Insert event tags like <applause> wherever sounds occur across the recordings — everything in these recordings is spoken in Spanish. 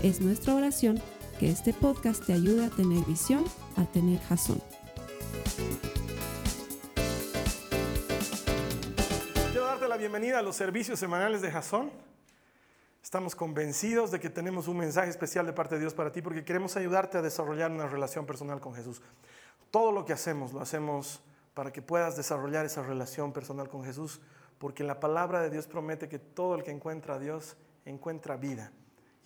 Es nuestra oración que este podcast te ayude a tener visión, a tener jazón. Quiero darte la bienvenida a los servicios semanales de Jason. Estamos convencidos de que tenemos un mensaje especial de parte de Dios para ti porque queremos ayudarte a desarrollar una relación personal con Jesús. Todo lo que hacemos lo hacemos para que puedas desarrollar esa relación personal con Jesús porque la palabra de Dios promete que todo el que encuentra a Dios encuentra vida.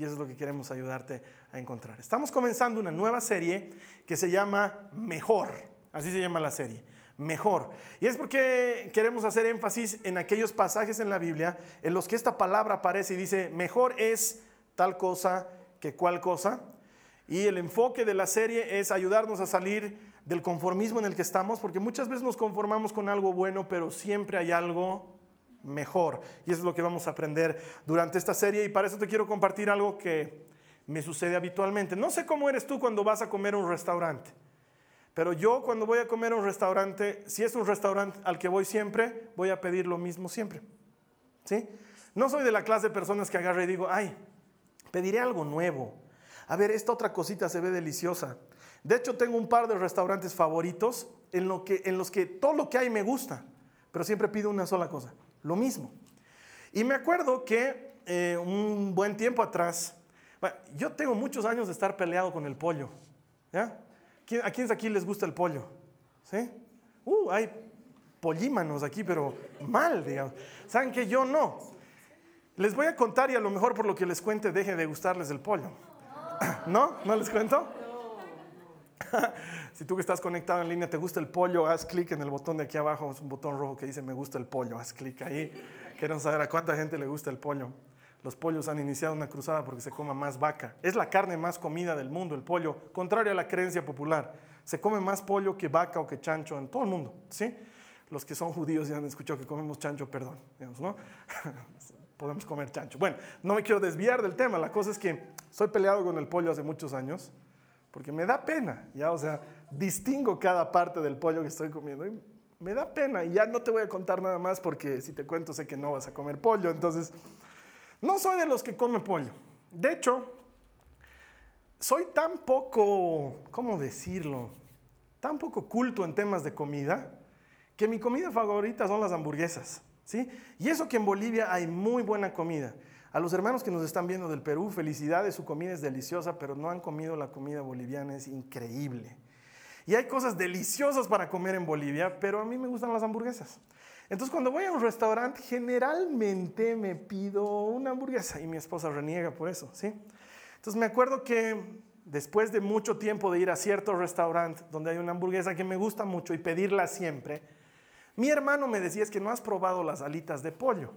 Y eso es lo que queremos ayudarte a encontrar. Estamos comenzando una nueva serie que se llama Mejor. Así se llama la serie. Mejor. Y es porque queremos hacer énfasis en aquellos pasajes en la Biblia en los que esta palabra aparece y dice, mejor es tal cosa que cual cosa. Y el enfoque de la serie es ayudarnos a salir del conformismo en el que estamos, porque muchas veces nos conformamos con algo bueno, pero siempre hay algo mejor. Y eso es lo que vamos a aprender durante esta serie y para eso te quiero compartir algo que me sucede habitualmente. No sé cómo eres tú cuando vas a comer a un restaurante, pero yo cuando voy a comer a un restaurante, si es un restaurante al que voy siempre, voy a pedir lo mismo siempre. ¿Sí? No soy de la clase de personas que agarre y digo, ay, pediré algo nuevo. A ver, esta otra cosita se ve deliciosa. De hecho, tengo un par de restaurantes favoritos en, los que todo lo que hay me gusta, pero siempre pido una sola cosa lo mismo. Y me acuerdo que eh, un buen tiempo atrás, yo tengo muchos años de estar peleado con el pollo. ¿ya? ¿A quiénes aquí les gusta el pollo? ¿Sí? Uh, hay pollímanos aquí, pero mal, digamos. ¿Saben que yo no? Les voy a contar y a lo mejor por lo que les cuente deje de gustarles el pollo. ¿No? ¿No les cuento? <laughs> si tú que estás conectado en línea te gusta el pollo, haz clic en el botón de aquí abajo, es un botón rojo que dice me gusta el pollo, haz clic ahí. Queremos saber a cuánta gente le gusta el pollo. Los pollos han iniciado una cruzada porque se coma más vaca. Es la carne más comida del mundo, el pollo, contrario a la creencia popular. Se come más pollo que vaca o que chancho en todo el mundo, ¿sí? Los que son judíos ya han escuchado que comemos chancho, perdón, ¿no? <laughs> Podemos comer chancho. Bueno, no me quiero desviar del tema. La cosa es que soy peleado con el pollo hace muchos años porque me da pena, ya, o sea, distingo cada parte del pollo que estoy comiendo me da pena y ya no te voy a contar nada más porque si te cuento sé que no vas a comer pollo, entonces no soy de los que come pollo. De hecho, soy tan poco, ¿cómo decirlo? Tan poco culto en temas de comida que mi comida favorita son las hamburguesas, ¿sí? Y eso que en Bolivia hay muy buena comida. A los hermanos que nos están viendo del Perú, felicidades, su comida es deliciosa, pero no han comido la comida boliviana, es increíble. Y hay cosas deliciosas para comer en Bolivia, pero a mí me gustan las hamburguesas. Entonces cuando voy a un restaurante, generalmente me pido una hamburguesa y mi esposa reniega por eso, ¿sí? Entonces me acuerdo que después de mucho tiempo de ir a cierto restaurante donde hay una hamburguesa que me gusta mucho y pedirla siempre, mi hermano me decía, es que no has probado las alitas de pollo.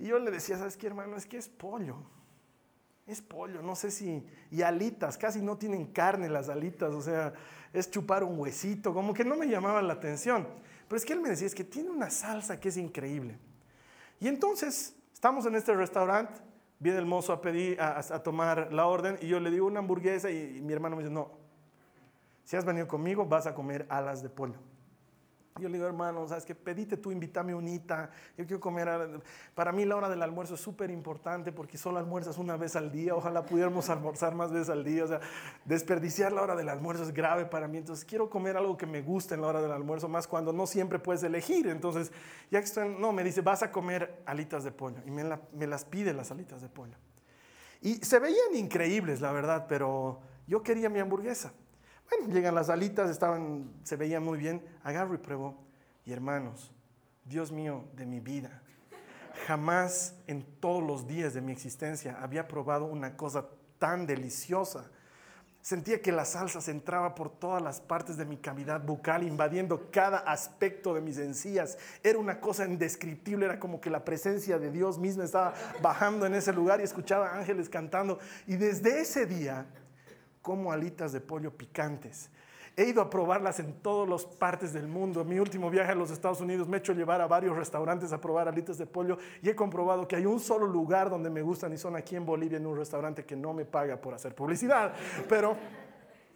Y yo le decía, ¿sabes qué, hermano? Es que es pollo. Es pollo, no sé si... Y alitas, casi no tienen carne las alitas, o sea, es chupar un huesito, como que no me llamaba la atención. Pero es que él me decía, es que tiene una salsa que es increíble. Y entonces, estamos en este restaurante, viene el mozo a pedir, a, tomar la orden, y yo le digo una hamburguesa, y mi hermano me dice, no, si has venido conmigo, vas a comer alas de pollo. Yo le digo, hermano, ¿sabes qué? Pedite tú, invítame unita. Yo quiero comer. Para mí la hora del almuerzo es súper importante porque solo almuerzas una vez al día. Ojalá pudiéramos almorzar más veces al día. O sea, desperdiciar la hora del almuerzo es grave para mí. Entonces quiero comer algo que me guste en la hora del almuerzo, más cuando no siempre puedes elegir. Entonces, ya que estoy, no, me dice, vas a comer alitas de pollo. Y me, me las pide las alitas de pollo. Y se veían increíbles, la verdad, pero yo quería mi hamburguesa. Llegan las alitas, estaban, se veían muy bien. Agarro y pruebo. Y hermanos, Dios mío de mi vida, jamás en todos los días de mi existencia había probado una cosa tan deliciosa. Sentía que la salsa se entraba por todas las partes de mi cavidad bucal, invadiendo cada aspecto de mis encías. Era una cosa indescriptible, era como que la presencia de Dios mismo estaba bajando en ese lugar y escuchaba ángeles cantando. Y desde ese día, como alitas de pollo picantes. He ido a probarlas en todas las partes del mundo. Mi último viaje a los Estados Unidos me he hecho llevar a varios restaurantes a probar alitas de pollo y he comprobado que hay un solo lugar donde me gustan y son aquí en Bolivia en un restaurante que no me paga por hacer publicidad. Pero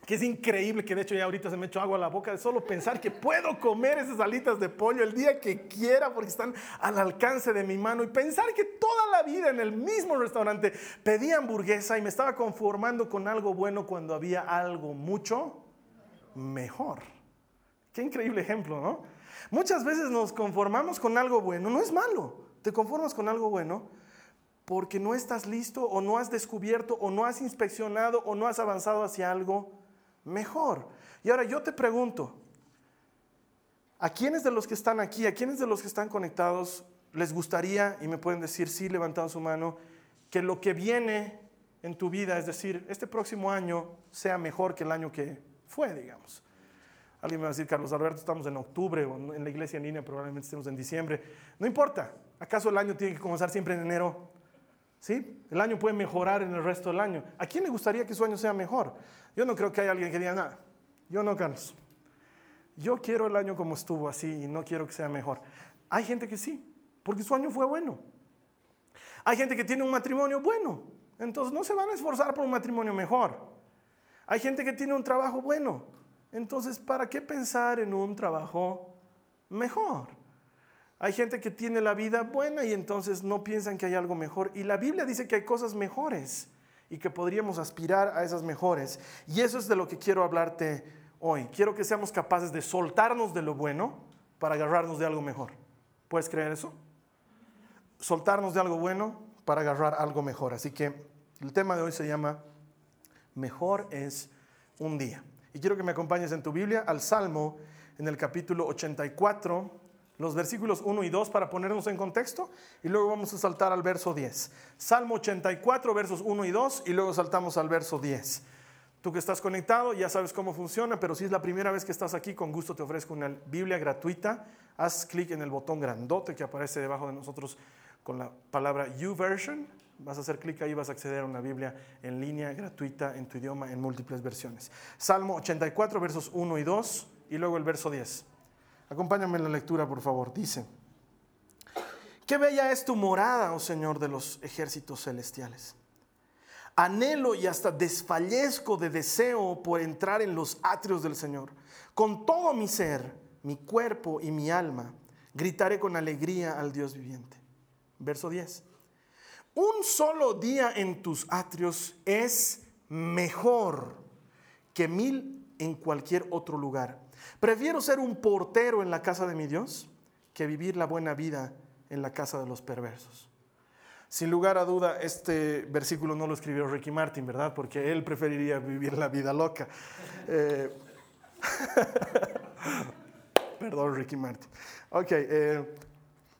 que es increíble que de hecho ya ahorita se me echó agua a la boca de solo pensar que puedo comer esas alitas de pollo el día que quiera porque están al alcance de mi mano y pensar que toda la vida en el mismo restaurante pedía hamburguesa y me estaba conformando con algo bueno cuando había algo mucho mejor. Qué increíble ejemplo, ¿no? Muchas veces nos conformamos con algo bueno, no es malo, te conformas con algo bueno porque no estás listo o no has descubierto o no has inspeccionado o no has avanzado hacia algo mejor. Y ahora yo te pregunto, ¿a quiénes de los que están aquí, a quiénes de los que están conectados les gustaría, y me pueden decir sí, levantando su mano, que lo que viene en tu vida, es decir, este próximo año, sea mejor que el año que fue, digamos. Alguien me va a decir, Carlos Alberto, estamos en octubre o en la iglesia en línea, probablemente estemos en diciembre. No importa, ¿acaso el año tiene que comenzar siempre en enero? ¿Sí? El año puede mejorar en el resto del año. ¿A quién le gustaría que su año sea mejor? Yo no creo que haya alguien que diga, nada, yo no, Carlos. Yo quiero el año como estuvo así y no quiero que sea mejor. Hay gente que sí, porque su año fue bueno. Hay gente que tiene un matrimonio bueno, entonces no se van a esforzar por un matrimonio mejor. Hay gente que tiene un trabajo bueno. Entonces, ¿para qué pensar en un trabajo mejor? Hay gente que tiene la vida buena y entonces no piensan que hay algo mejor. Y la Biblia dice que hay cosas mejores y que podríamos aspirar a esas mejores. Y eso es de lo que quiero hablarte hoy. Quiero que seamos capaces de soltarnos de lo bueno para agarrarnos de algo mejor. ¿Puedes creer eso? Soltarnos de algo bueno para agarrar algo mejor. Así que el tema de hoy se llama mejor es un día. Y quiero que me acompañes en tu Biblia al Salmo en el capítulo 84, los versículos 1 y 2 para ponernos en contexto y luego vamos a saltar al verso 10. Salmo 84, versos 1 y 2 y luego saltamos al verso 10. Tú que estás conectado ya sabes cómo funciona, pero si es la primera vez que estás aquí, con gusto te ofrezco una Biblia gratuita. Haz clic en el botón grandote que aparece debajo de nosotros con la palabra YouVersion Vas a hacer clic ahí, vas a acceder a una Biblia en línea, gratuita, en tu idioma, en múltiples versiones. Salmo 84, versos 1 y 2, y luego el verso 10. Acompáñame en la lectura, por favor. Dice, qué bella es tu morada, oh Señor de los ejércitos celestiales. Anhelo y hasta desfallezco de deseo por entrar en los atrios del Señor. Con todo mi ser, mi cuerpo y mi alma, gritaré con alegría al Dios viviente. Verso 10. Un solo día en tus atrios es mejor que mil en cualquier otro lugar. Prefiero ser un portero en la casa de mi Dios que vivir la buena vida en la casa de los perversos. Sin lugar a duda, este versículo no lo escribió Ricky Martin, ¿verdad? Porque él preferiría vivir la vida loca. Eh, <laughs> perdón, Ricky Martin. Ok, eh,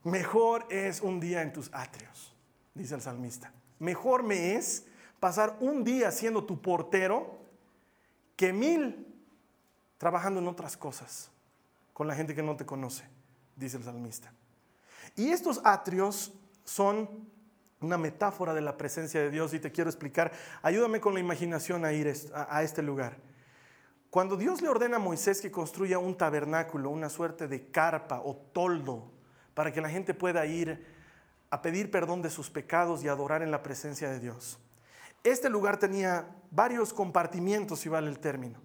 mejor es un día en tus atrios dice el salmista. Mejor me es pasar un día siendo tu portero que mil trabajando en otras cosas con la gente que no te conoce, dice el salmista. Y estos atrios son una metáfora de la presencia de Dios y te quiero explicar. Ayúdame con la imaginación a ir a este lugar. Cuando Dios le ordena a Moisés que construya un tabernáculo, una suerte de carpa o toldo, para que la gente pueda ir a pedir perdón de sus pecados y adorar en la presencia de Dios. Este lugar tenía varios compartimientos, si vale el término.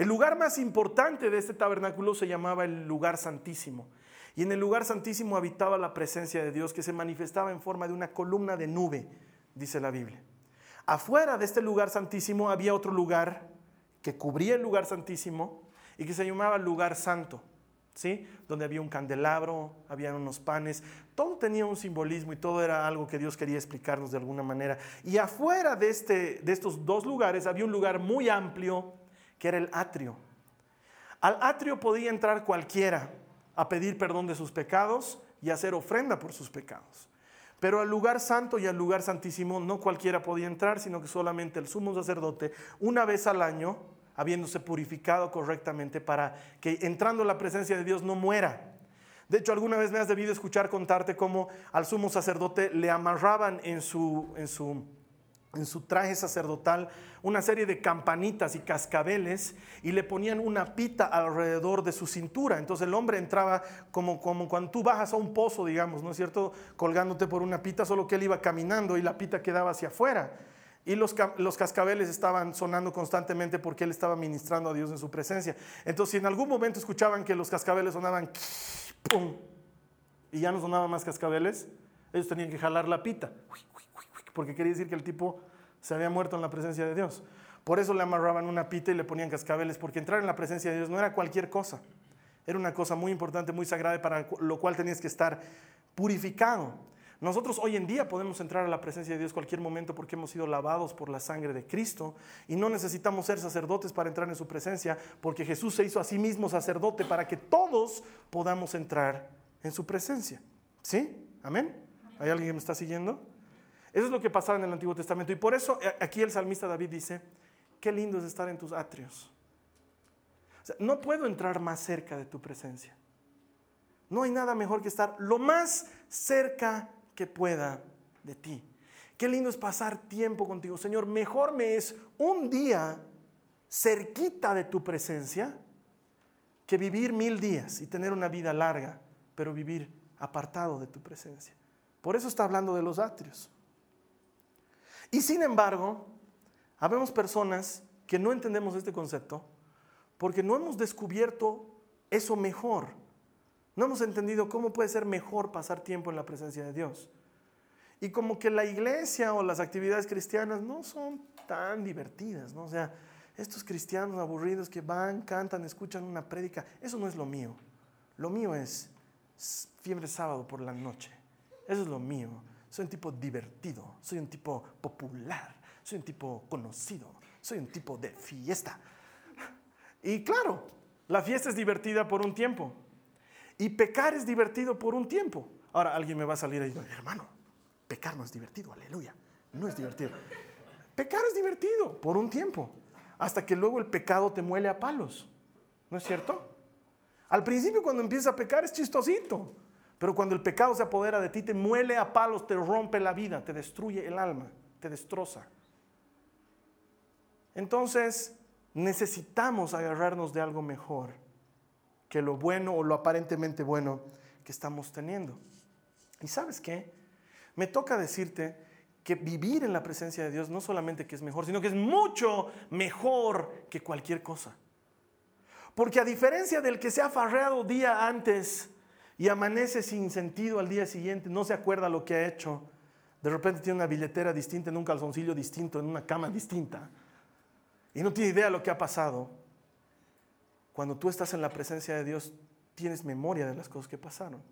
El lugar más importante de este tabernáculo se llamaba el lugar santísimo. Y en el lugar santísimo habitaba la presencia de Dios que se manifestaba en forma de una columna de nube, dice la Biblia. Afuera de este lugar santísimo había otro lugar que cubría el lugar santísimo y que se llamaba lugar santo. ¿sí? Donde había un candelabro, había unos panes, todo tenía un simbolismo y todo era algo que Dios quería explicarnos de alguna manera. Y afuera de, este, de estos dos lugares había un lugar muy amplio que era el atrio. Al atrio podía entrar cualquiera a pedir perdón de sus pecados y hacer ofrenda por sus pecados. Pero al lugar santo y al lugar santísimo no cualquiera podía entrar, sino que solamente el sumo sacerdote, una vez al año, habiéndose purificado correctamente para que entrando en la presencia de Dios no muera. De hecho, alguna vez me has debido escuchar contarte cómo al sumo sacerdote le amarraban en su, en su en su traje sacerdotal una serie de campanitas y cascabeles y le ponían una pita alrededor de su cintura. Entonces el hombre entraba como, como cuando tú bajas a un pozo, digamos, ¿no es cierto? Colgándote por una pita, solo que él iba caminando y la pita quedaba hacia afuera. Y los, los, cascabeles estaban sonando constantemente porque él estaba ministrando a Dios en su presencia. Entonces, si en algún momento escuchaban que los cascabeles sonaban ¡pum! y ya no sonaban más cascabeles, ellos tenían que jalar la pita porque quería decir que el tipo se había muerto en la presencia de Dios. Por eso le amarraban una pita y le ponían cascabeles, porque entrar en la presencia de Dios no era cualquier cosa. Era una cosa muy importante, muy sagrada, para lo cual tenías que estar purificado. Nosotros hoy en día podemos entrar a la presencia de Dios cualquier momento porque hemos sido lavados por la sangre de Cristo y no necesitamos ser sacerdotes para entrar en su presencia porque Jesús se hizo a sí mismo sacerdote para que todos podamos entrar en su presencia. ¿Sí? ¿Amén? ¿Hay alguien que me está siguiendo? Eso es lo que pasaba en el Antiguo Testamento. Y por eso eh, aquí el salmista David dice, qué lindo es estar en tus atrios. no puedo entrar más cerca de tu presencia. No hay nada mejor que estar lo más cerca que pueda de ti. Qué lindo es pasar tiempo contigo, Señor. Mejor me es un día cerquita de tu presencia que vivir mil días y tener una vida larga, pero vivir apartado de tu presencia. Por eso está hablando de los atrios. Y sin embargo, habemos personas que no entendemos este concepto porque no hemos descubierto eso mejor. No hemos entendido cómo puede ser mejor pasar tiempo en la presencia de Dios. Y como que la iglesia o las actividades cristianas no son tan divertidas, ¿no? O sea, estos cristianos aburridos que van, cantan, escuchan una prédica, eso no es lo mío. Lo mío es fiebre sábado por la noche. Eso es lo mío soy un tipo divertido, soy un tipo popular, soy un tipo conocido, soy un tipo de fiesta. Y claro, la fiesta es divertida por un tiempo. Y pecar es divertido por un tiempo. Ahora alguien me va a salir ahí, hermano, pecar no es divertido, aleluya. No es divertido. Pecar es divertido por un tiempo, hasta que luego el pecado te muele a palos. ¿No es cierto? Al principio cuando empieza a pecar es chistosito. Pero cuando el pecado se apodera de ti, te muele a palos, te rompe la vida, te destruye el alma, te destroza. Entonces, necesitamos agarrarnos de algo mejor que lo bueno o lo aparentemente bueno que estamos teniendo. ¿Y sabes qué? Me toca decirte que vivir en la presencia de Dios no solamente que es mejor, sino que es mucho mejor que cualquier cosa. Porque a diferencia del que se ha farreado día antes, y amanece sin sentido al día siguiente, no se acuerda lo que ha hecho. De repente tiene una billetera distinta, en un calzoncillo distinto, en una cama distinta. Y no tiene idea de lo que ha pasado. Cuando tú estás en la presencia de Dios, tienes memoria de las cosas que pasaron.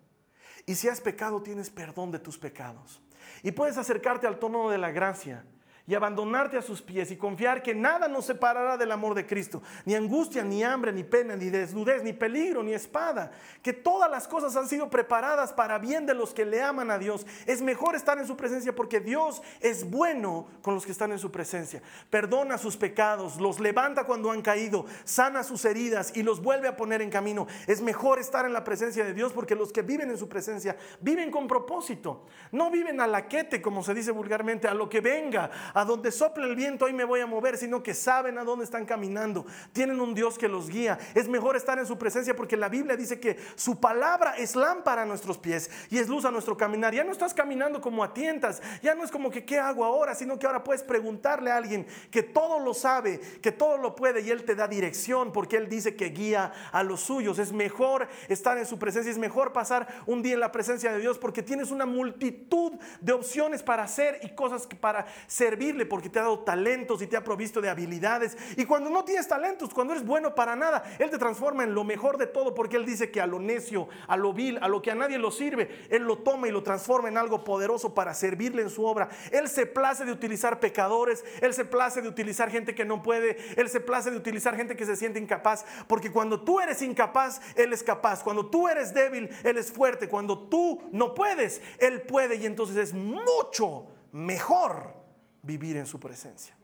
Y si has pecado, tienes perdón de tus pecados. Y puedes acercarte al tono de la gracia y abandonarte a sus pies y confiar que nada nos separará del amor de Cristo, ni angustia, ni hambre, ni pena, ni desnudez, ni peligro, ni espada, que todas las cosas han sido preparadas para bien de los que le aman a Dios. Es mejor estar en su presencia porque Dios es bueno con los que están en su presencia. Perdona sus pecados, los levanta cuando han caído, sana sus heridas y los vuelve a poner en camino. Es mejor estar en la presencia de Dios porque los que viven en su presencia viven con propósito, no viven a la quete, como se dice vulgarmente, a lo que venga, donde sopla el viento ahí me voy a mover, sino que saben a dónde están caminando. Tienen un Dios que los guía. Es mejor estar en su presencia porque la Biblia dice que su palabra es lámpara a nuestros pies y es luz a nuestro caminar. Ya no estás caminando como a tientas, ya no es como que qué hago ahora, sino que ahora puedes preguntarle a alguien que todo lo sabe, que todo lo puede y él te da dirección porque él dice que guía a los suyos. Es mejor estar en su presencia, es mejor pasar un día en la presencia de Dios porque tienes una multitud de opciones para hacer y cosas para servir porque te ha dado talentos y te ha provisto de habilidades. Y cuando no tienes talentos, cuando eres bueno para nada, Él te transforma en lo mejor de todo porque Él dice que a lo necio, a lo vil, a lo que a nadie lo sirve, Él lo toma y lo transforma en algo poderoso para servirle en su obra. Él se place de utilizar pecadores, Él se place de utilizar gente que no puede, Él se place de utilizar gente que se siente incapaz, porque cuando tú eres incapaz, Él es capaz. Cuando tú eres débil, Él es fuerte. Cuando tú no puedes, Él puede y entonces es mucho mejor vivir en su presencia.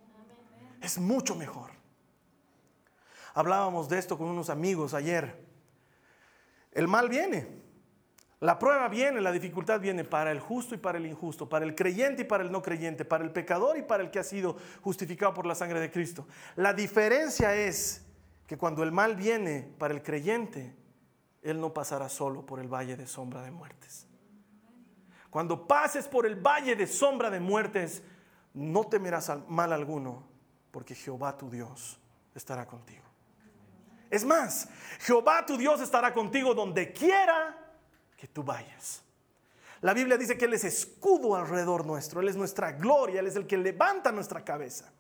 Es mucho mejor. Hablábamos de esto con unos amigos ayer. El mal viene. La prueba viene, la dificultad viene para el justo y para el injusto, para el creyente y para el no creyente, para el pecador y para el que ha sido justificado por la sangre de Cristo. La diferencia es que cuando el mal viene para el creyente, él no pasará solo por el valle de sombra de muertes. Cuando pases por el valle de sombra de muertes, no temerás mal alguno, porque Jehová tu Dios estará contigo. Es más, Jehová tu Dios estará contigo donde quiera que tú vayas. La Biblia dice que Él es escudo alrededor nuestro, Él es nuestra gloria, Él es el que levanta nuestra cabeza.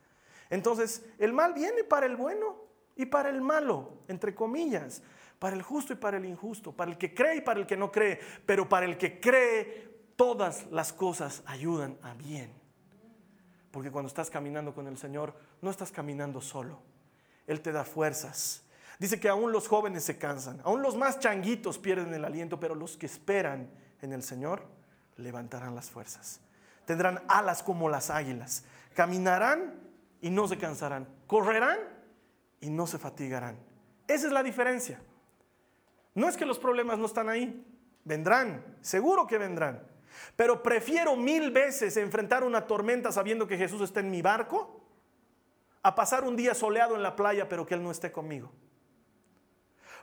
Entonces, el mal viene para el bueno y para el malo, entre comillas, para el justo y para el injusto, para el que cree y para el que no cree, pero para el que cree todas las cosas ayudan a bien. Porque cuando estás caminando con el Señor, no estás caminando solo. Él te da fuerzas. Dice que aún los jóvenes se cansan, aún los más changuitos pierden el aliento, pero los que esperan en el Señor levantarán las fuerzas. Tendrán alas como las águilas. Caminarán y no se cansarán. Correrán y no se fatigarán. Esa es la diferencia. No es que los problemas no están ahí. Vendrán, seguro que vendrán. Pero prefiero mil veces enfrentar una tormenta sabiendo que Jesús está en mi barco a pasar un día soleado en la playa pero que Él no esté conmigo.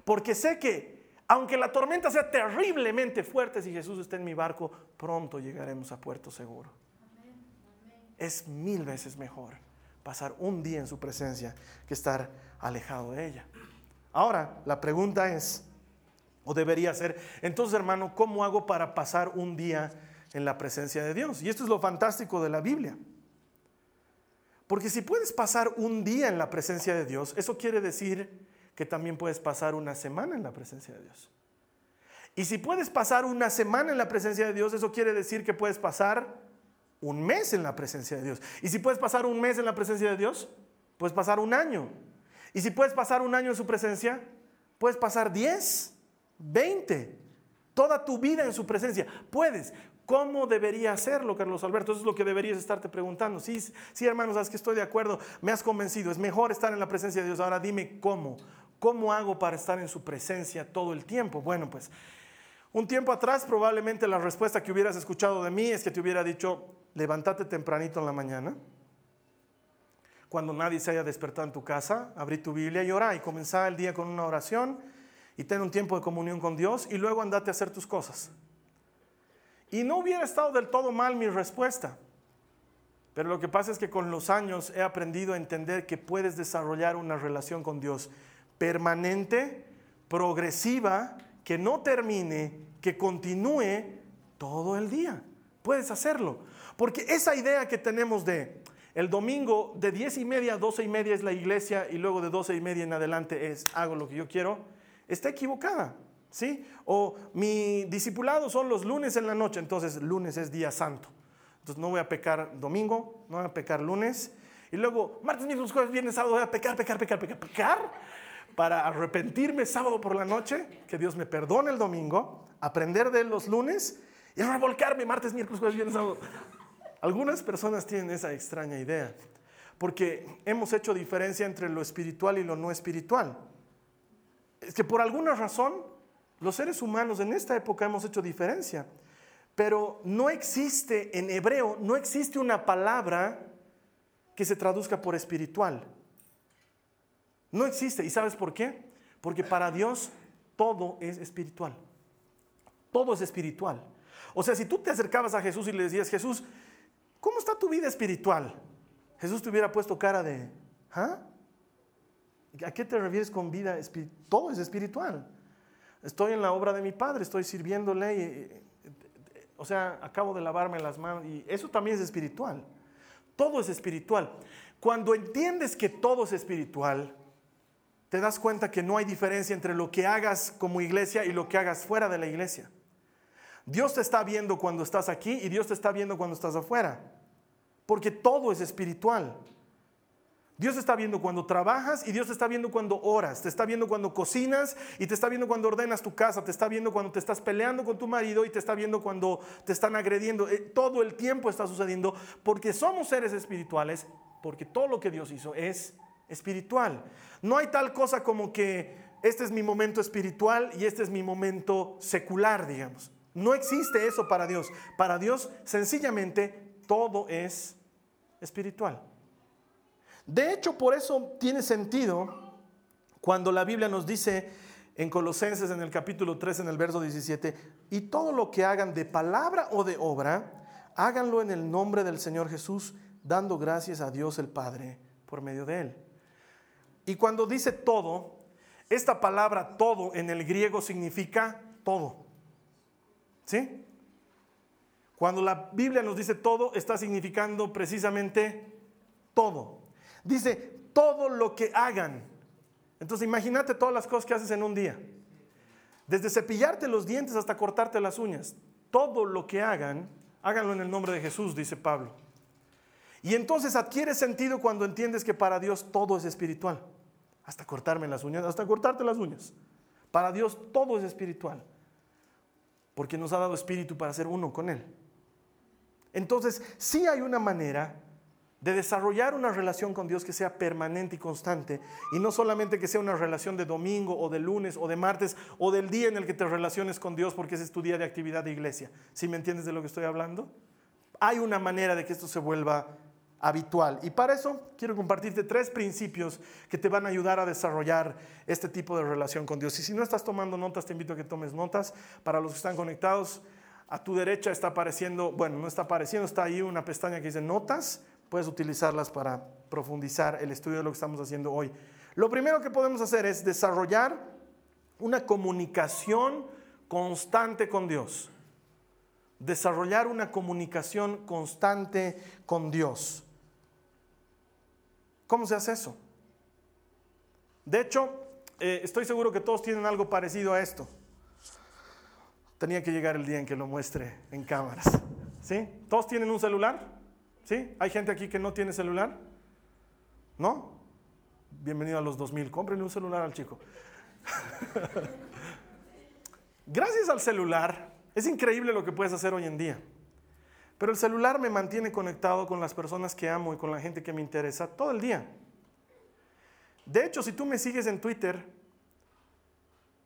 Porque sé que aunque la tormenta sea terriblemente fuerte, si Jesús está en mi barco, pronto llegaremos a puerto seguro. Es mil veces mejor pasar un día en su presencia que estar alejado de ella. Ahora, la pregunta es, o debería ser, entonces hermano, ¿cómo hago para pasar un día en la presencia de Dios. Y esto es lo fantástico de la Biblia. Porque si puedes pasar un día en la presencia de Dios, eso quiere decir que también puedes pasar una semana en la presencia de Dios. Y si puedes pasar una semana en la presencia de Dios, eso quiere decir que puedes pasar un mes en la presencia de Dios. Y si puedes pasar un mes en la presencia de Dios, puedes pasar un año. Y si puedes pasar un año en su presencia, puedes pasar 10, 20, toda tu vida en su presencia. Puedes. ¿Cómo debería hacerlo, Carlos Alberto? Eso es lo que deberías estarte preguntando. Sí, sí, hermanos, sabes que estoy de acuerdo, me has convencido, es mejor estar en la presencia de Dios. Ahora dime cómo. ¿Cómo hago para estar en su presencia todo el tiempo? Bueno, pues un tiempo atrás probablemente la respuesta que hubieras escuchado de mí es que te hubiera dicho, levántate tempranito en la mañana, cuando nadie se haya despertado en tu casa, abrí tu Biblia y orá y comenzá el día con una oración y ten un tiempo de comunión con Dios y luego andate a hacer tus cosas. Y no hubiera estado del todo mal mi respuesta. Pero lo que pasa es que con los años he aprendido a entender que puedes desarrollar una relación con Dios permanente, progresiva, que no termine, que continúe todo el día. Puedes hacerlo. Porque esa idea que tenemos de el domingo de diez y media a doce y media es la iglesia y luego de doce y media en adelante es hago lo que yo quiero, está equivocada. ¿sí? O mi discipulado son los lunes en la noche, entonces lunes es día santo. Entonces no voy a pecar domingo, no voy a pecar lunes. Y luego martes, miércoles, jueves, viernes, sábado voy a pecar, pecar, pecar, pecar, pecar. Para arrepentirme sábado por la noche, que Dios me perdone el domingo, aprender de los lunes y revolcarme martes, miércoles, jueves, viernes, sábado. Algunas personas tienen esa extraña idea, porque hemos hecho diferencia entre lo espiritual y lo no espiritual. Es que por alguna razón los seres humanos en esta época hemos hecho diferencia, pero no existe en hebreo, no existe una palabra que se traduzca por espiritual. No existe. ¿Y sabes por qué? Porque para Dios todo es espiritual. Todo es espiritual. O sea, si tú te acercabas a Jesús y le decías, Jesús, ¿cómo está tu vida espiritual? Jesús te hubiera puesto cara de, ¿ah? ¿A qué te refieres con vida? Todo es espiritual estoy en la obra de mi padre, estoy sirviéndole, o sea, acabo de lavarme las manos y eso también es espiritual. Todo es espiritual. Cuando entiendes que todo es espiritual, te das cuenta que no hay diferencia entre lo que hagas como iglesia y lo que hagas fuera de la iglesia. Dios te está viendo cuando estás aquí y Dios te está viendo cuando estás afuera, porque todo es espiritual. Dios está viendo cuando trabajas y Dios está viendo cuando oras, te está viendo cuando cocinas y te está viendo cuando ordenas tu casa, te está viendo cuando te estás peleando con tu marido y te está viendo cuando te están agrediendo. Eh, todo el tiempo está sucediendo porque somos seres espirituales, porque todo lo que Dios hizo es espiritual. No hay tal cosa como que este es mi momento espiritual y este es mi momento secular, digamos. No existe eso para Dios. Para Dios sencillamente todo es espiritual. De hecho, por eso tiene sentido cuando la Biblia nos dice en Colosenses en el capítulo 3, en el verso 17, y todo lo que hagan de palabra o de obra, háganlo en el nombre del Señor Jesús, dando gracias a Dios el Padre por medio de Él. Y cuando dice todo, esta palabra todo en el griego significa todo. ¿Sí? Cuando la Biblia nos dice todo, está significando precisamente todo. Dice, todo lo que hagan. Entonces imagínate todas las cosas que haces en un día. Desde cepillarte los dientes hasta cortarte las uñas. Todo lo que hagan, háganlo en el nombre de Jesús, dice Pablo. Y entonces adquiere sentido cuando entiendes que para Dios todo es espiritual. Hasta cortarme las uñas, hasta cortarte las uñas. Para Dios todo es espiritual. Porque nos ha dado espíritu para ser uno con Él. Entonces, sí hay una manera de desarrollar una relación con Dios que sea permanente y constante, y no solamente que sea una relación de domingo o de lunes o de martes o del día en el que te relaciones con Dios porque ese es tu día de actividad de iglesia. ¿Sí me entiendes de lo que estoy hablando? Hay una manera de que esto se vuelva habitual. Y para eso quiero compartirte tres principios que te van a ayudar a desarrollar este tipo de relación con Dios. Y si no estás tomando notas, te invito a que tomes notas. Para los que están conectados, a tu derecha está apareciendo, bueno, no está apareciendo, está ahí una pestaña que dice notas puedes utilizarlas para profundizar el estudio de lo que estamos haciendo hoy. Lo primero que podemos hacer es desarrollar una comunicación constante con Dios. Desarrollar una comunicación constante con Dios. ¿Cómo se hace eso? De hecho, eh, estoy seguro que todos tienen algo parecido a esto. Tenía que llegar el día en que lo muestre en cámaras. ¿Sí? ¿Todos tienen un celular? ¿Sí? ¿Hay gente aquí que no tiene celular? ¿No? Bienvenido a los 2000. Cómprenle un celular al chico. <laughs> Gracias al celular, es increíble lo que puedes hacer hoy en día. Pero el celular me mantiene conectado con las personas que amo y con la gente que me interesa todo el día. De hecho, si tú me sigues en Twitter,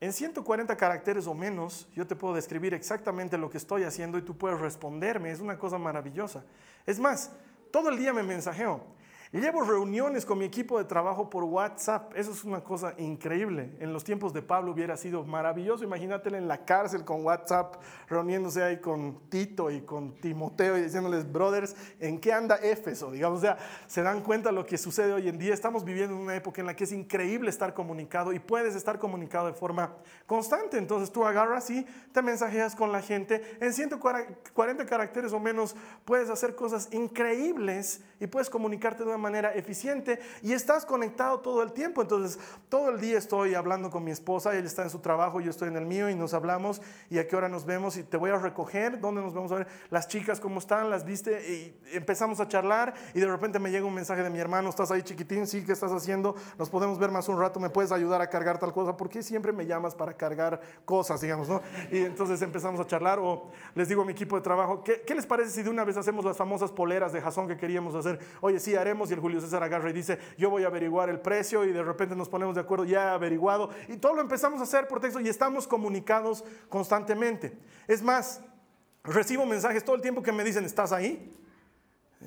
en 140 caracteres o menos, yo te puedo describir exactamente lo que estoy haciendo y tú puedes responderme. Es una cosa maravillosa. Es más, todo el día me mensajeo. Llevo reuniones con mi equipo de trabajo por WhatsApp. Eso es una cosa increíble. En los tiempos de Pablo hubiera sido maravilloso. Imagínatelo en la cárcel con WhatsApp, reuniéndose ahí con Tito y con Timoteo y diciéndoles, brothers, ¿en qué anda Éfeso? Digamos, o sea, se dan cuenta lo que sucede hoy en día. Estamos viviendo en una época en la que es increíble estar comunicado y puedes estar comunicado de forma constante. Entonces tú agarras y te mensajeas con la gente. En 140 caracteres o menos puedes hacer cosas increíbles y puedes comunicarte de manera eficiente y estás conectado todo el tiempo. Entonces, todo el día estoy hablando con mi esposa, ella está en su trabajo, yo estoy en el mío y nos hablamos y a qué hora nos vemos y te voy a recoger, dónde nos vamos a ver, las chicas cómo están, las viste y empezamos a charlar y de repente me llega un mensaje de mi hermano, estás ahí chiquitín, sí, ¿qué estás haciendo? Nos podemos ver más un rato, me puedes ayudar a cargar tal cosa, ¿por qué siempre me llamas para cargar cosas, digamos, no? Y entonces empezamos a charlar o les digo a mi equipo de trabajo, ¿qué, qué les parece si de una vez hacemos las famosas poleras de jazón que queríamos hacer? Oye, sí, haremos y el Julio César agarra dice, yo voy a averiguar el precio y de repente nos ponemos de acuerdo, ya averiguado. Y todo lo empezamos a hacer por texto y estamos comunicados constantemente. Es más, recibo mensajes todo el tiempo que me dicen, ¿estás ahí?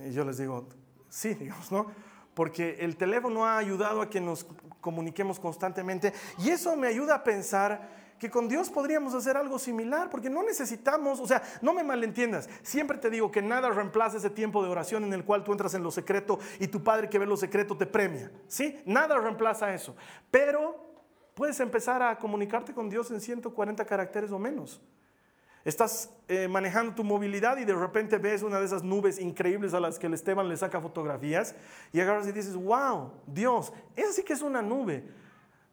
Y yo les digo, sí, digamos, ¿no? Porque el teléfono ha ayudado a que nos comuniquemos constantemente y eso me ayuda a pensar que con Dios podríamos hacer algo similar, porque no necesitamos, o sea, no me malentiendas, siempre te digo que nada reemplaza ese tiempo de oración en el cual tú entras en lo secreto y tu Padre que ve lo secreto te premia, ¿sí? Nada reemplaza eso, pero puedes empezar a comunicarte con Dios en 140 caracteres o menos. Estás eh, manejando tu movilidad y de repente ves una de esas nubes increíbles a las que el Esteban le saca fotografías y agarras y dices, wow, Dios, esa sí que es una nube.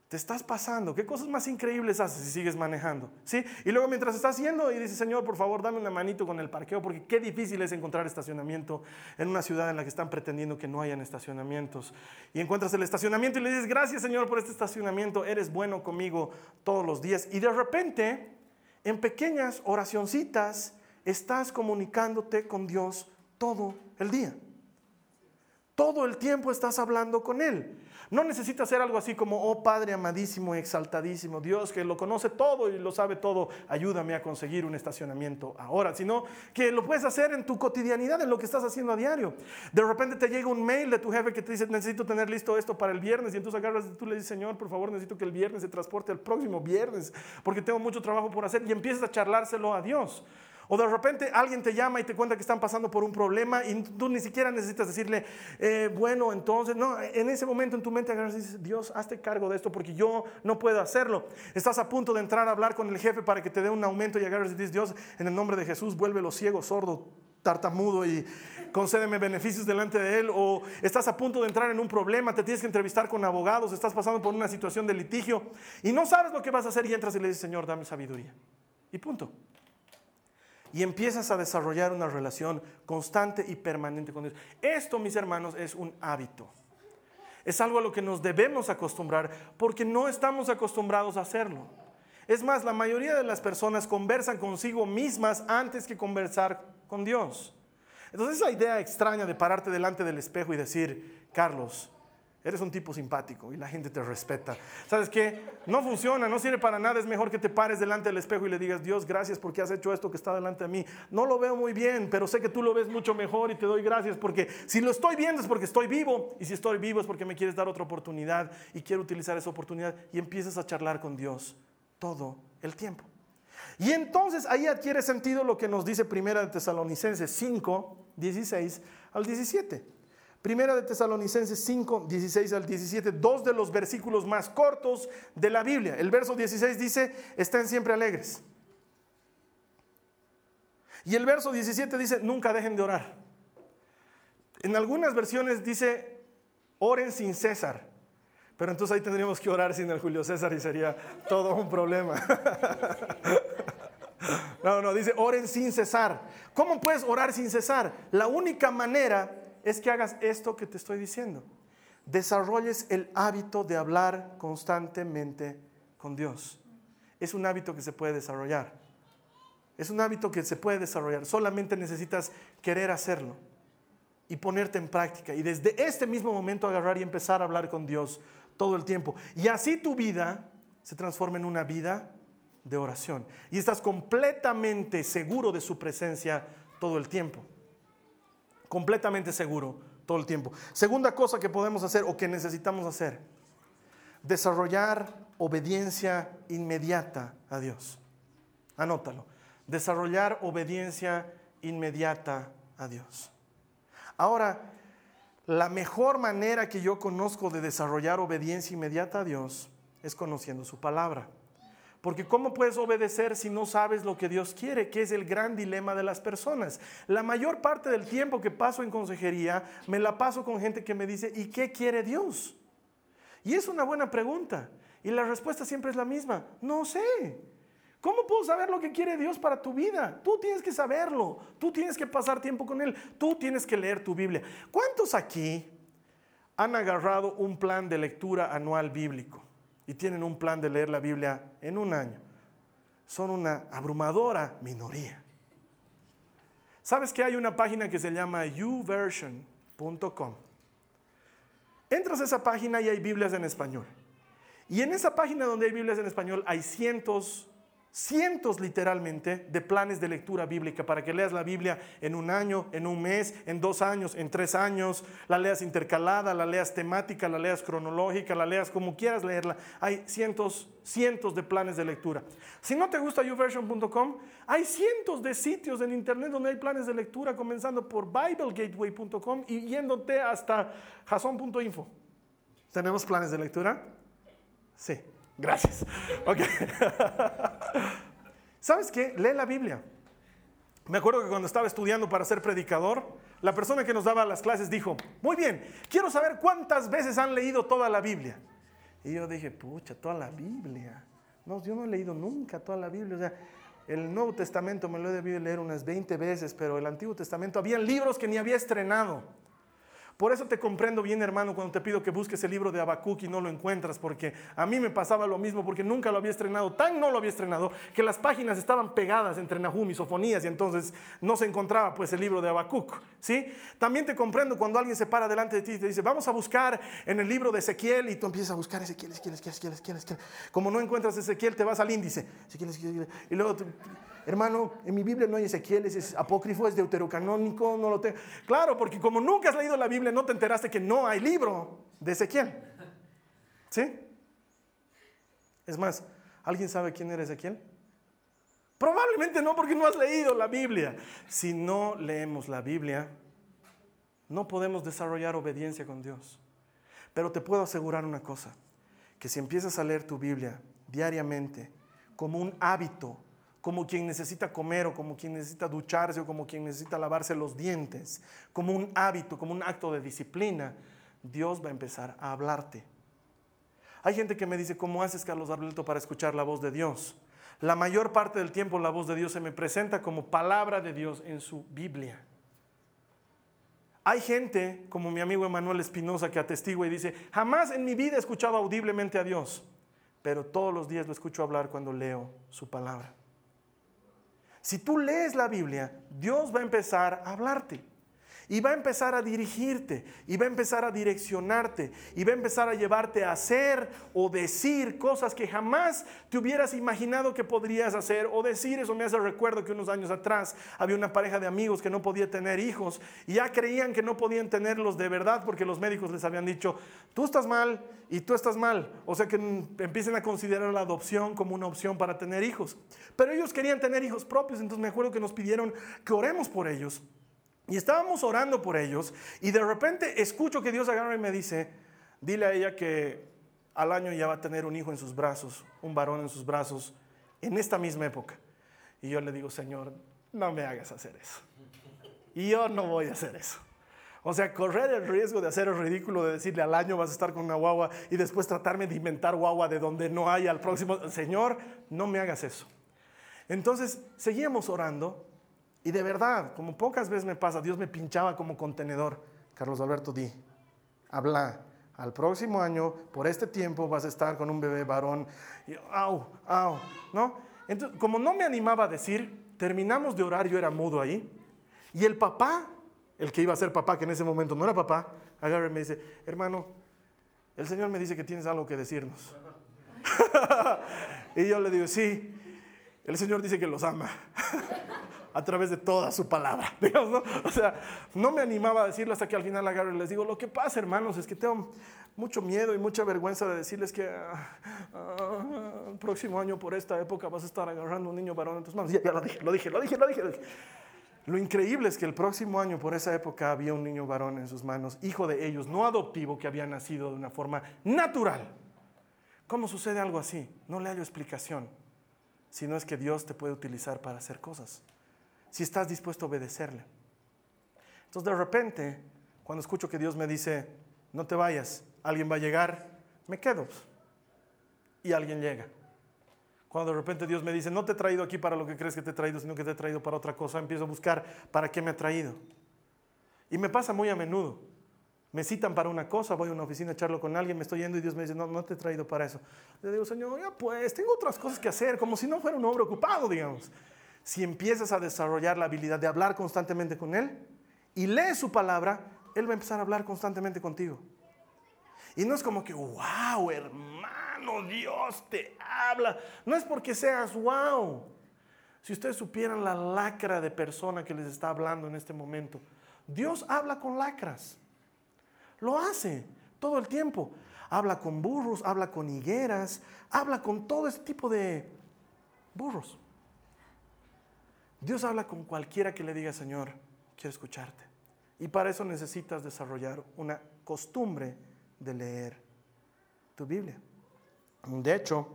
Te estás pasando. ¿Qué cosas más increíbles haces si sigues manejando? ¿Sí? Y luego mientras estás yendo y dices, Señor, por favor, dame una manito con el parqueo, porque qué difícil es encontrar estacionamiento en una ciudad en la que están pretendiendo que no hayan estacionamientos. Y encuentras el estacionamiento y le dices, gracias, Señor, por este estacionamiento. Eres bueno conmigo todos los días. Y de repente, en pequeñas oracioncitas, estás comunicándote con Dios todo el día. Todo el tiempo estás hablando con Él. No necesita ser algo así como, oh Padre amadísimo exaltadísimo, Dios que lo conoce todo y lo sabe todo, ayúdame a conseguir un estacionamiento ahora, sino que lo puedes hacer en tu cotidianidad, en lo que estás haciendo a diario. De repente te llega un mail de tu jefe que te dice, necesito tener listo esto para el viernes y entonces agarras y tú le dices, Señor, por favor, necesito que el viernes se transporte al próximo viernes porque tengo mucho trabajo por hacer y empiezas a charlárselo a Dios. O de repente alguien te llama y te cuenta que están pasando por un problema y tú ni siquiera necesitas decirle, eh, bueno, entonces, no, en ese momento en tu mente agarras y dices, Dios, hazte cargo de esto porque yo no puedo hacerlo. Estás a punto de entrar a hablar con el jefe para que te dé un aumento y agarras y dices, Dios, en el nombre de Jesús, vuelve los ciegos, sordo, tartamudo y concédeme beneficios delante de él. O estás a punto de entrar en un problema, te tienes que entrevistar con abogados, estás pasando por una situación de litigio y no sabes lo que vas a hacer y entras y le dices, Señor, dame sabiduría. Y punto y empiezas a desarrollar una relación constante y permanente con Dios. Esto, mis hermanos, es un hábito. Es algo a lo que nos debemos acostumbrar porque no estamos acostumbrados a hacerlo. Es más, la mayoría de las personas conversan consigo mismas antes que conversar con Dios. Entonces esa idea extraña de pararte delante del espejo y decir, Carlos, Eres un tipo simpático y la gente te respeta. ¿Sabes qué? No funciona, no sirve para nada. Es mejor que te pares delante del espejo y le digas, Dios, gracias porque has hecho esto que está delante de mí. No lo veo muy bien, pero sé que tú lo ves mucho mejor y te doy gracias porque si lo estoy viendo es porque estoy vivo. Y si estoy vivo es porque me quieres dar otra oportunidad y quiero utilizar esa oportunidad. Y empiezas a charlar con Dios todo el tiempo. Y entonces ahí adquiere sentido lo que nos dice Primera Tesalonicenses 5, 16 al 17. Primera de Tesalonicenses 5, 16 al 17, dos de los versículos más cortos de la Biblia. El verso 16 dice, estén siempre alegres. Y el verso 17 dice, nunca dejen de orar. En algunas versiones dice, oren sin César. Pero entonces ahí tendríamos que orar sin el Julio César y sería todo un problema. <laughs> No, no, dice oren sin cesar. ¿Cómo puedes orar sin cesar? La única manera es que hagas esto que te estoy diciendo. Desarrolles el hábito de hablar constantemente con Dios. Es un hábito que se puede desarrollar. Es un hábito que se puede desarrollar. Solamente necesitas querer hacerlo y ponerte en práctica. Y desde este mismo momento agarrar y empezar a hablar con Dios todo el tiempo. Y así tu vida se transforma en una vida de oración. Y estás completamente seguro de su presencia todo el tiempo completamente seguro todo el tiempo. Segunda cosa que podemos hacer o que necesitamos hacer, desarrollar obediencia inmediata a Dios. Anótalo. Desarrollar obediencia inmediata a Dios. Ahora, la mejor manera que yo conozco de desarrollar obediencia inmediata a Dios es conociendo su palabra. Porque ¿cómo puedes obedecer si no sabes lo que Dios quiere? Que es el gran dilema de las personas. La mayor parte del tiempo que paso en consejería me la paso con gente que me dice, ¿y qué quiere Dios? Y es una buena pregunta. Y la respuesta siempre es la misma, no sé. ¿Cómo puedo saber lo que quiere Dios para tu vida? Tú tienes que saberlo, tú tienes que pasar tiempo con Él, tú tienes que leer tu Biblia. ¿Cuántos aquí han agarrado un plan de lectura anual bíblico? Y tienen un plan de leer la Biblia en un año. Son una abrumadora minoría. ¿Sabes que hay una página que se llama youversion.com? Entras a esa página y hay Biblias en español. Y en esa página donde hay Biblias en español hay cientos cientos literalmente de planes de lectura bíblica para que leas la Biblia en un año, en un mes, en dos años, en tres años, la leas intercalada, la leas temática, la leas cronológica, la leas como quieras leerla. Hay cientos, cientos de planes de lectura. Si no te gusta youversion.com, hay cientos de sitios en internet donde hay planes de lectura, comenzando por biblegateway.com y yéndote hasta jason.info. ¿Tenemos planes de lectura? Sí. Gracias. Ok. <laughs> ¿Sabes qué? Lee la Biblia. Me acuerdo que cuando estaba estudiando para ser predicador, la persona que nos daba las clases dijo, muy bien, quiero saber cuántas veces han leído toda la Biblia. Y yo dije, pucha, toda la Biblia. No, yo no he leído nunca toda la Biblia. O sea, el Nuevo Testamento me lo he debido leer unas 20 veces, pero el Antiguo Testamento había libros que ni había estrenado. Por eso te comprendo bien, hermano, cuando te pido que busques el libro de Habacuc y no lo encuentras, porque a mí me pasaba lo mismo, porque nunca lo había estrenado, tan no lo había estrenado, que las páginas estaban pegadas entre Nahum y Sofonías y entonces no se encontraba pues el libro de Habacuc, ¿sí? También te comprendo cuando alguien se para delante de ti y te dice, vamos a buscar en el libro de Ezequiel y tú empiezas a buscar Ezequiel, Ezequiel, Ezequiel, Ezequiel, Ezequiel. Como no encuentras Ezequiel, te vas al índice, Ezequiel, Ezequiel, y luego... Hermano, en mi Biblia no hay Ezequiel, es apócrifo, es deuterocanónico, no lo tengo. Claro, porque como nunca has leído la Biblia, no te enteraste que no hay libro de Ezequiel. ¿Sí? Es más, ¿alguien sabe quién era Ezequiel? Probablemente no, porque no has leído la Biblia. Si no leemos la Biblia, no podemos desarrollar obediencia con Dios. Pero te puedo asegurar una cosa, que si empiezas a leer tu Biblia diariamente como un hábito, como quien necesita comer o como quien necesita ducharse o como quien necesita lavarse los dientes, como un hábito, como un acto de disciplina, Dios va a empezar a hablarte. Hay gente que me dice, ¿cómo haces, Carlos Arbelto, para escuchar la voz de Dios? La mayor parte del tiempo la voz de Dios se me presenta como palabra de Dios en su Biblia. Hay gente, como mi amigo Emanuel Espinosa, que atestigua y dice, jamás en mi vida he escuchado audiblemente a Dios, pero todos los días lo escucho hablar cuando leo su palabra. Si tú lees la Biblia, Dios va a empezar a hablarte. Y va a empezar a dirigirte, y va a empezar a direccionarte, y va a empezar a llevarte a hacer o decir cosas que jamás te hubieras imaginado que podrías hacer o decir. Eso me hace recuerdo que unos años atrás había una pareja de amigos que no podía tener hijos y ya creían que no podían tenerlos de verdad porque los médicos les habían dicho, tú estás mal y tú estás mal. O sea que empiecen a considerar la adopción como una opción para tener hijos. Pero ellos querían tener hijos propios, entonces me acuerdo que nos pidieron que oremos por ellos. Y estábamos orando por ellos y de repente escucho que Dios agarra y me dice, dile a ella que al año ya va a tener un hijo en sus brazos, un varón en sus brazos, en esta misma época. Y yo le digo, Señor, no me hagas hacer eso. Y yo no voy a hacer eso. O sea, correr el riesgo de hacer el ridículo de decirle al año vas a estar con una guagua y después tratarme de inventar guagua de donde no hay al próximo. Señor, no me hagas eso. Entonces, seguíamos orando y de verdad, como pocas veces me pasa, Dios me pinchaba como contenedor. Carlos Alberto, di, habla. Al próximo año, por este tiempo, vas a estar con un bebé varón. Y, au, au, ¿no? Entonces, como no me animaba a decir, terminamos de orar, yo era mudo ahí. Y el papá, el que iba a ser papá, que en ese momento no era papá, agarra y me dice, hermano, el Señor me dice que tienes algo que decirnos. <laughs> y yo le digo, sí, el Señor dice que los ama <laughs> a través de toda su palabra. <laughs> ¿no? O sea, no me animaba a decirlo hasta que al final agarro y les digo, lo que pasa, hermanos, es que tengo mucho miedo y mucha vergüenza de decirles que ah, ah, el próximo año por esta época vas a estar agarrando un niño varón en tus manos. Ya, lo dije, lo dije, lo dije, lo dije. Lo increíble es que el próximo año por esa época había un niño varón en sus manos, hijo de ellos, no adoptivo, que había nacido de una forma natural. ¿Cómo sucede algo así? No le hallo explicación, sino es que Dios te puede utilizar para hacer cosas si estás dispuesto a obedecerle. Entonces de repente, cuando escucho que Dios me dice, no te vayas, alguien va a llegar, me quedo. Y alguien llega. Cuando de repente Dios me dice, no te he traído aquí para lo que crees que te he traído, sino que te he traído para otra cosa, empiezo a buscar para qué me ha traído. Y me pasa muy a menudo. Me citan para una cosa, voy a una oficina a charlo con alguien, me estoy yendo y Dios me dice, no, no te he traído para eso. Le digo, Señor, ya pues, tengo otras cosas que hacer, como si no fuera un hombre ocupado, digamos si empiezas a desarrollar la habilidad de hablar constantemente con Él y lees su palabra, Él va a empezar a hablar constantemente contigo. Y no es como que, wow, hermano, Dios te habla. No es porque seas wow. Si ustedes supieran la lacra de persona que les está hablando en este momento, Dios habla con lacras. Lo hace todo el tiempo. Habla con burros, habla con higueras, habla con todo ese tipo de burros. Dios habla con cualquiera que le diga, Señor, quiero escucharte. Y para eso necesitas desarrollar una costumbre de leer tu Biblia. De hecho,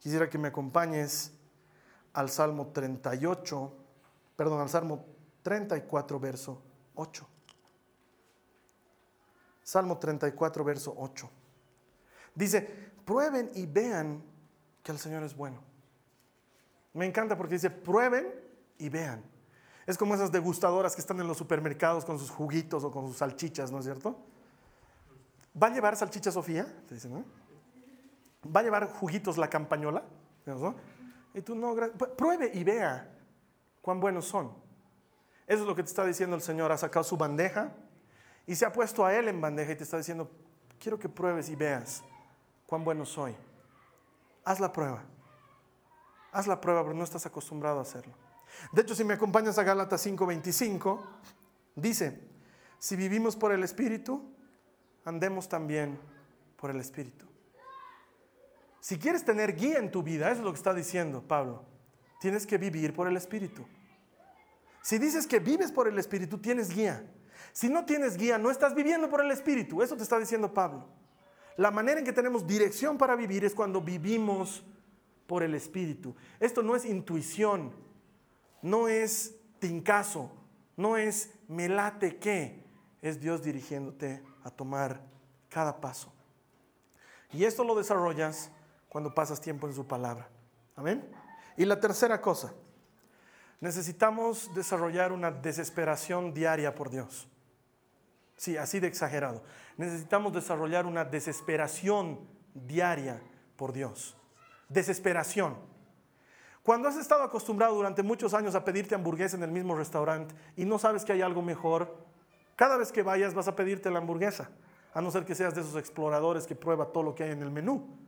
quisiera que me acompañes al Salmo 38, perdón, al Salmo 34, verso 8. Salmo 34, verso 8. Dice, prueben y vean que el Señor es bueno. Me encanta porque dice, prueben y vean. Es como esas degustadoras que están en los supermercados con sus juguitos o con sus salchichas, ¿no es cierto? ¿Va a llevar salchicha Sofía? Te dicen, ¿no? ¿Va a llevar juguitos la campañola? Y tú no, pruebe y vea cuán buenos son. Eso es lo que te está diciendo el Señor. Ha sacado su bandeja y se ha puesto a Él en bandeja y te está diciendo, quiero que pruebes y veas cuán bueno soy. Haz la prueba. Haz la prueba, pero no estás acostumbrado a hacerlo. De hecho, si me acompañas a Gálatas 5:25, dice, si vivimos por el Espíritu, andemos también por el Espíritu. Si quieres tener guía en tu vida, eso es lo que está diciendo Pablo, tienes que vivir por el Espíritu. Si dices que vives por el Espíritu, tienes guía. Si no tienes guía, no estás viviendo por el Espíritu. Eso te está diciendo Pablo. La manera en que tenemos dirección para vivir es cuando vivimos por el Espíritu. Esto no es intuición, no es tincazo, no es me late qué, es Dios dirigiéndote a tomar cada paso. Y esto lo desarrollas cuando pasas tiempo en su palabra. Amén. Y la tercera cosa, necesitamos desarrollar una desesperación diaria por Dios. Sí, así de exagerado. Necesitamos desarrollar una desesperación diaria por Dios. Desesperación. Cuando has estado acostumbrado durante muchos años a pedirte hamburguesa en el mismo restaurante y no sabes que hay algo mejor, cada vez que vayas vas a pedirte la hamburguesa, a no ser que seas de esos exploradores que prueba todo lo que hay en el menú.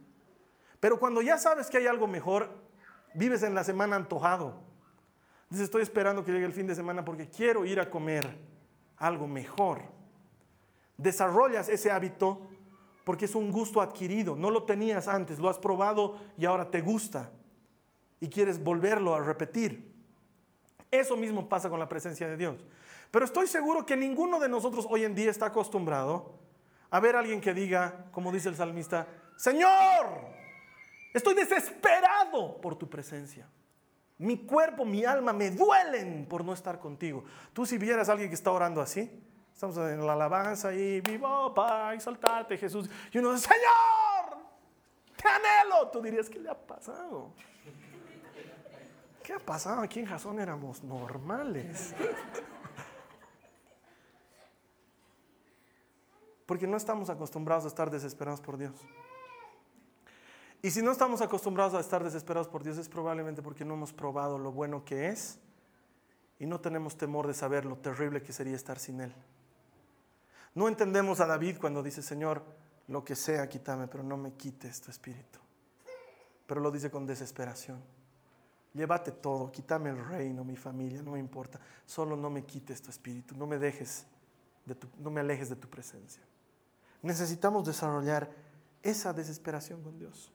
Pero cuando ya sabes que hay algo mejor, vives en la semana antojado. Dices, estoy esperando que llegue el fin de semana porque quiero ir a comer algo mejor. Desarrollas ese hábito porque es un gusto adquirido. No lo tenías antes, lo has probado y ahora te gusta y quieres volverlo a repetir. Eso mismo pasa con la presencia de Dios. Pero estoy seguro que ninguno de nosotros hoy en día está acostumbrado a ver a alguien que diga, como dice el salmista, Señor, estoy desesperado por tu presencia. Mi cuerpo, mi alma me duelen por no estar contigo. Tú si vieras a alguien que está orando así, estamos en la alabanza y vivo, y saltate Jesús. Y uno dice, Señor, te anhelo. Tú dirías, ¿qué le ha pasado? ¿Qué ha pasado? Aquí en Jasón éramos normales. Porque no estamos acostumbrados a estar desesperados por Dios. Y si no estamos acostumbrados a estar desesperados por Dios es probablemente porque no hemos probado lo bueno que es y no tenemos temor de saber lo terrible que sería estar sin Él. No entendemos a David cuando dice, Señor, lo que sea, quítame, pero no me quites tu espíritu. Pero lo dice con desesperación. Llévate todo, quítame el reino, mi familia, no me importa. Solo no me quites tu espíritu, no me dejes, de no me alejes de tu presencia. Necesitamos desarrollar esa desesperación con Dios.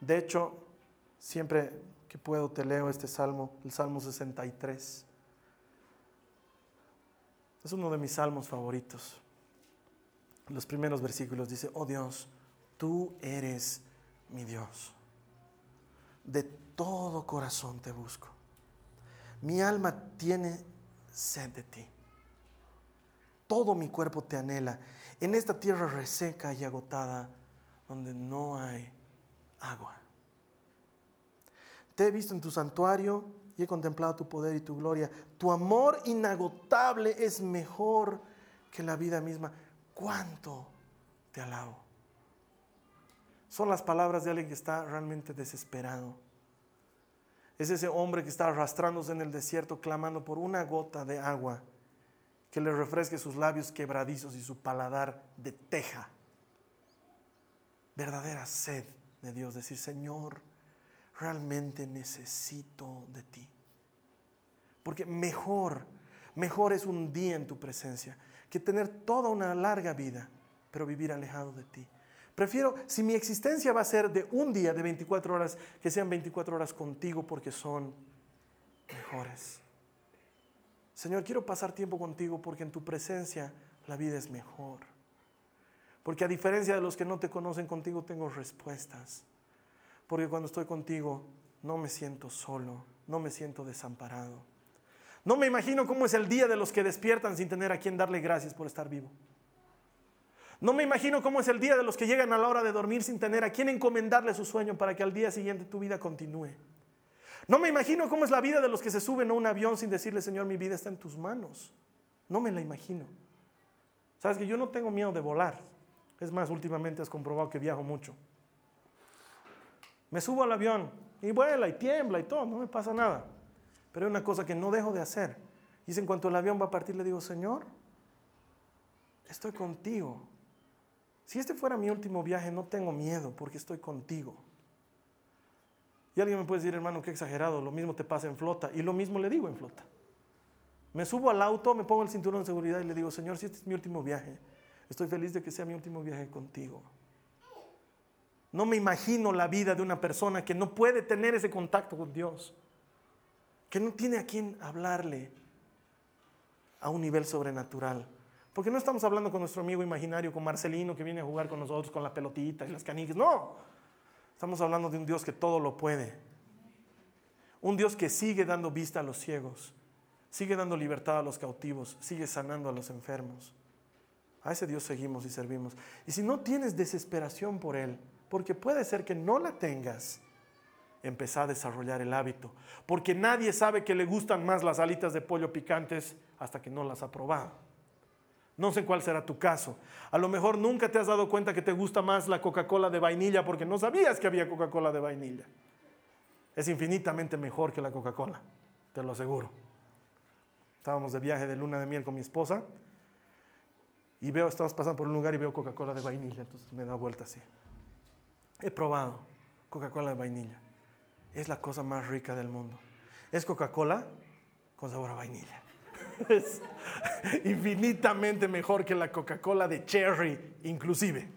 De hecho, siempre que puedo te leo este salmo, el Salmo 63. Es uno de mis salmos favoritos. los primeros versículos dice, oh Dios, tú eres mi Dios de todo corazón te busco. Mi alma tiene sed de ti. Todo mi cuerpo te anhela. En esta tierra reseca y agotada, donde no hay agua. Te he visto en tu santuario y he contemplado tu poder y tu gloria. Tu amor inagotable es mejor que la vida misma. ¿Cuánto te alabo? Son las palabras de alguien que está realmente desesperado. Es ese hombre que está arrastrándose en el desierto clamando por una gota de agua que le refresque sus labios quebradizos y su paladar de teja. Verdadera sed de Dios, decir, Señor, realmente necesito de ti. Porque mejor, mejor es un día en tu presencia que tener toda una larga vida, pero vivir alejado de ti. Prefiero, si mi existencia va a ser de un día, de 24 horas, que sean 24 horas contigo porque son mejores. Señor, quiero pasar tiempo contigo porque en tu presencia la vida es mejor. Porque a diferencia de los que no te conocen contigo tengo respuestas. Porque cuando estoy contigo no me siento solo, no me siento desamparado. No me imagino cómo es el día de los que despiertan sin tener a quien darle gracias por estar vivo. No me imagino cómo es el día de los que llegan a la hora de dormir sin tener a quien encomendarle su sueño para que al día siguiente tu vida continúe. No me imagino cómo es la vida de los que se suben a un avión sin decirle, Señor, mi vida está en tus manos. No me la imagino. Sabes que yo no tengo miedo de volar. Es más, últimamente has comprobado que viajo mucho. Me subo al avión y vuela y tiembla y todo, no me pasa nada. Pero hay una cosa que no dejo de hacer. Y en cuanto el avión va a partir, le digo, Señor, estoy contigo. Si este fuera mi último viaje, no tengo miedo porque estoy contigo. Y alguien me puede decir, hermano, qué exagerado, lo mismo te pasa en flota. Y lo mismo le digo en flota. Me subo al auto, me pongo el cinturón de seguridad y le digo, Señor, si este es mi último viaje, estoy feliz de que sea mi último viaje contigo. No me imagino la vida de una persona que no puede tener ese contacto con Dios, que no tiene a quien hablarle a un nivel sobrenatural. Porque no estamos hablando con nuestro amigo imaginario, con Marcelino, que viene a jugar con nosotros con la pelotita y las canicas. No, estamos hablando de un Dios que todo lo puede. Un Dios que sigue dando vista a los ciegos, sigue dando libertad a los cautivos, sigue sanando a los enfermos. A ese Dios seguimos y servimos. Y si no tienes desesperación por Él, porque puede ser que no la tengas, empezá a desarrollar el hábito. Porque nadie sabe que le gustan más las alitas de pollo picantes hasta que no las ha probado. No sé cuál será tu caso. A lo mejor nunca te has dado cuenta que te gusta más la Coca-Cola de vainilla porque no sabías que había Coca-Cola de vainilla. Es infinitamente mejor que la Coca-Cola, te lo aseguro. Estábamos de viaje de luna de miel con mi esposa y veo, estamos pasando por un lugar y veo Coca-Cola de vainilla, entonces me da vuelta así. He probado Coca-Cola de vainilla. Es la cosa más rica del mundo. Es Coca-Cola con sabor a vainilla. Es infinitamente mejor que la Coca-Cola de cherry, inclusive.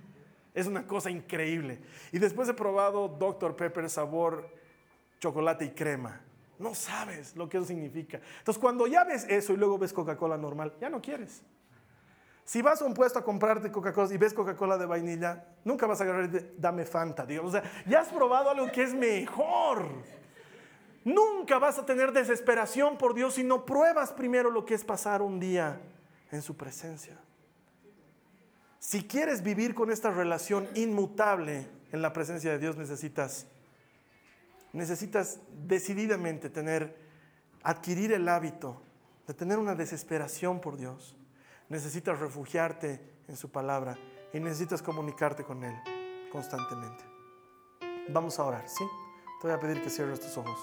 Es una cosa increíble. Y después he probado Dr. Pepper sabor chocolate y crema. No sabes lo que eso significa. Entonces, cuando ya ves eso y luego ves Coca-Cola normal, ya no quieres. Si vas a un puesto a comprarte Coca-Cola y ves Coca-Cola de vainilla, nunca vas a agarrar y dame Fanta, digamos. O sea, ya has probado algo que es mejor. Nunca vas a tener desesperación por Dios si no pruebas primero lo que es pasar un día en su presencia. Si quieres vivir con esta relación inmutable en la presencia de Dios, necesitas, necesitas decididamente tener, adquirir el hábito de tener una desesperación por Dios necesitas refugiarte en su palabra y necesitas comunicarte con Él constantemente. Vamos a orar, ¿sí? Te voy a pedir que cierres tus ojos.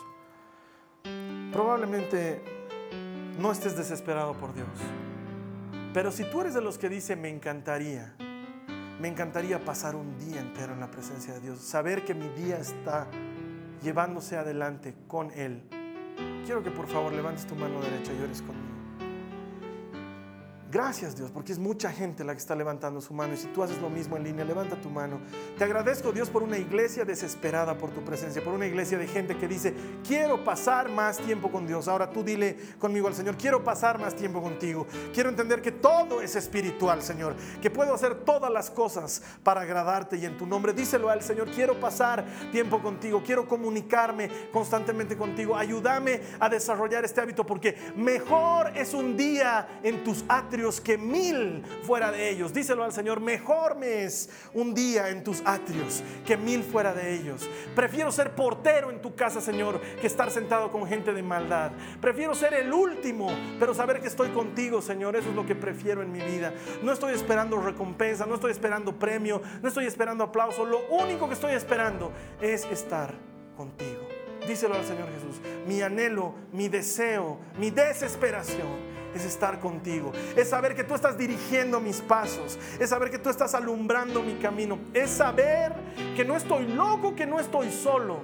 Probablemente no estés desesperado por Dios, pero si tú eres de los que dice, me encantaría, me encantaría pasar un día entero en la presencia de Dios, saber que mi día está llevándose adelante con Él. Quiero que por favor levantes tu mano derecha y ores conmigo. Gracias Dios, porque es mucha gente la que está levantando su mano. Y si tú haces lo mismo en línea, levanta tu mano. Te agradezco Dios por una iglesia desesperada por tu presencia, por una iglesia de gente que dice, quiero pasar más tiempo con Dios. Ahora tú dile conmigo al Señor, quiero pasar más tiempo contigo. Quiero entender que todo es espiritual, Señor. Que puedo hacer todas las cosas para agradarte y en tu nombre. Díselo al Señor, quiero pasar tiempo contigo. Quiero comunicarme constantemente contigo. Ayúdame a desarrollar este hábito porque mejor es un día en tus atrios que mil fuera de ellos. Díselo al Señor, mejor me es un día en tus atrios que mil fuera de ellos. Prefiero ser portero en tu casa, Señor, que estar sentado con gente de maldad. Prefiero ser el último, pero saber que estoy contigo, Señor. Eso es lo que prefiero en mi vida. No estoy esperando recompensa, no estoy esperando premio, no estoy esperando aplauso. Lo único que estoy esperando es estar contigo. Díselo al Señor Jesús. Mi anhelo, mi deseo, mi desesperación es estar contigo, es saber que tú estás dirigiendo mis pasos, es saber que tú estás alumbrando mi camino, es saber que no estoy loco, que no estoy solo,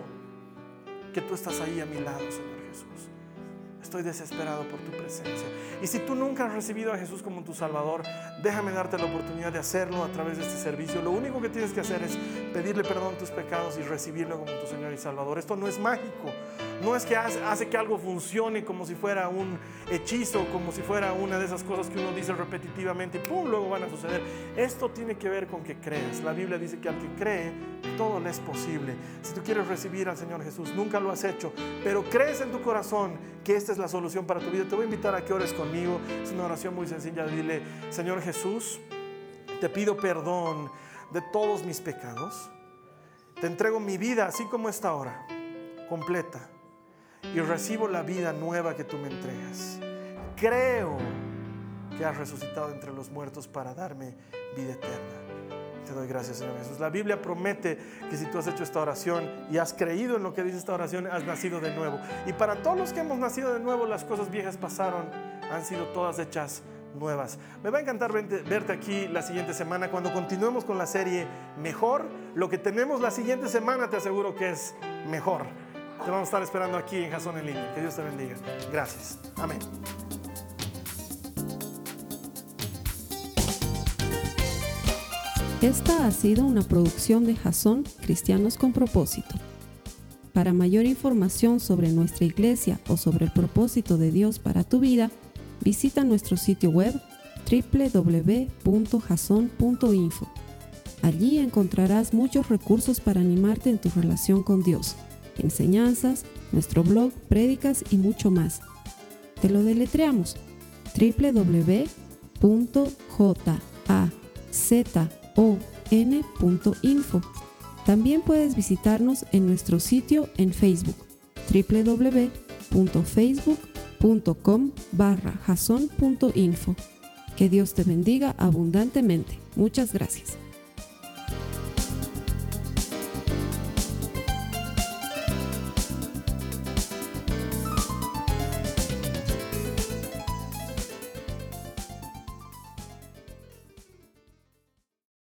que tú estás ahí a mi lado, Señor Jesús. Estoy desesperado por tu presencia. Y si tú nunca has recibido a Jesús como tu Salvador, déjame darte la oportunidad de hacerlo a través de este servicio. Lo único que tienes que hacer es pedirle perdón tus pecados y recibirlo como tu Señor y Salvador. Esto no es mágico. No es que hace, que algo funcione como si fuera un hechizo, como si fuera una de esas cosas que uno dice repetitivamente y pum, luego van a suceder. Esto tiene que ver con que crees. La Biblia dice que al que cree, todo le es posible. Si tú quieres recibir al Señor Jesús, nunca lo has hecho, pero crees en tu corazón que esta es la solución para tu vida, te voy a invitar a que ores conmigo. Es una oración muy sencilla. Dile, Señor Jesús, te pido perdón de todos mis pecados. Te entrego mi vida así como está ahora, completa y recibo la vida nueva que tú me entregas. Creo que has resucitado entre los muertos para darme vida eterna. Te doy gracias, Señor Jesús. La Biblia promete que si tú has hecho esta oración y has creído en lo que dice esta oración, has nacido de nuevo. Y para todos los que hemos nacido de nuevo, las cosas viejas pasaron, han sido todas hechas nuevas. Me va a encantar verte aquí la siguiente semana cuando continuemos con la serie Mejor. Lo que tenemos la siguiente semana te aseguro que es mejor. Te vamos a estar esperando aquí en Jason en línea. Que Dios te bendiga. Gracias. Amén. Esta ha sido una producción de Jason Cristianos con propósito. Para mayor información sobre nuestra iglesia o sobre el propósito de Dios para tu vida, visita nuestro sitio web www.jason.info. Allí encontrarás muchos recursos para animarte en tu relación con Dios enseñanzas, nuestro blog, prédicas y mucho más. Te lo deletreamos www.jazon.info. También puedes visitarnos en nuestro sitio en Facebook www.facebook.com barra Que Dios te bendiga abundantemente. Muchas gracias.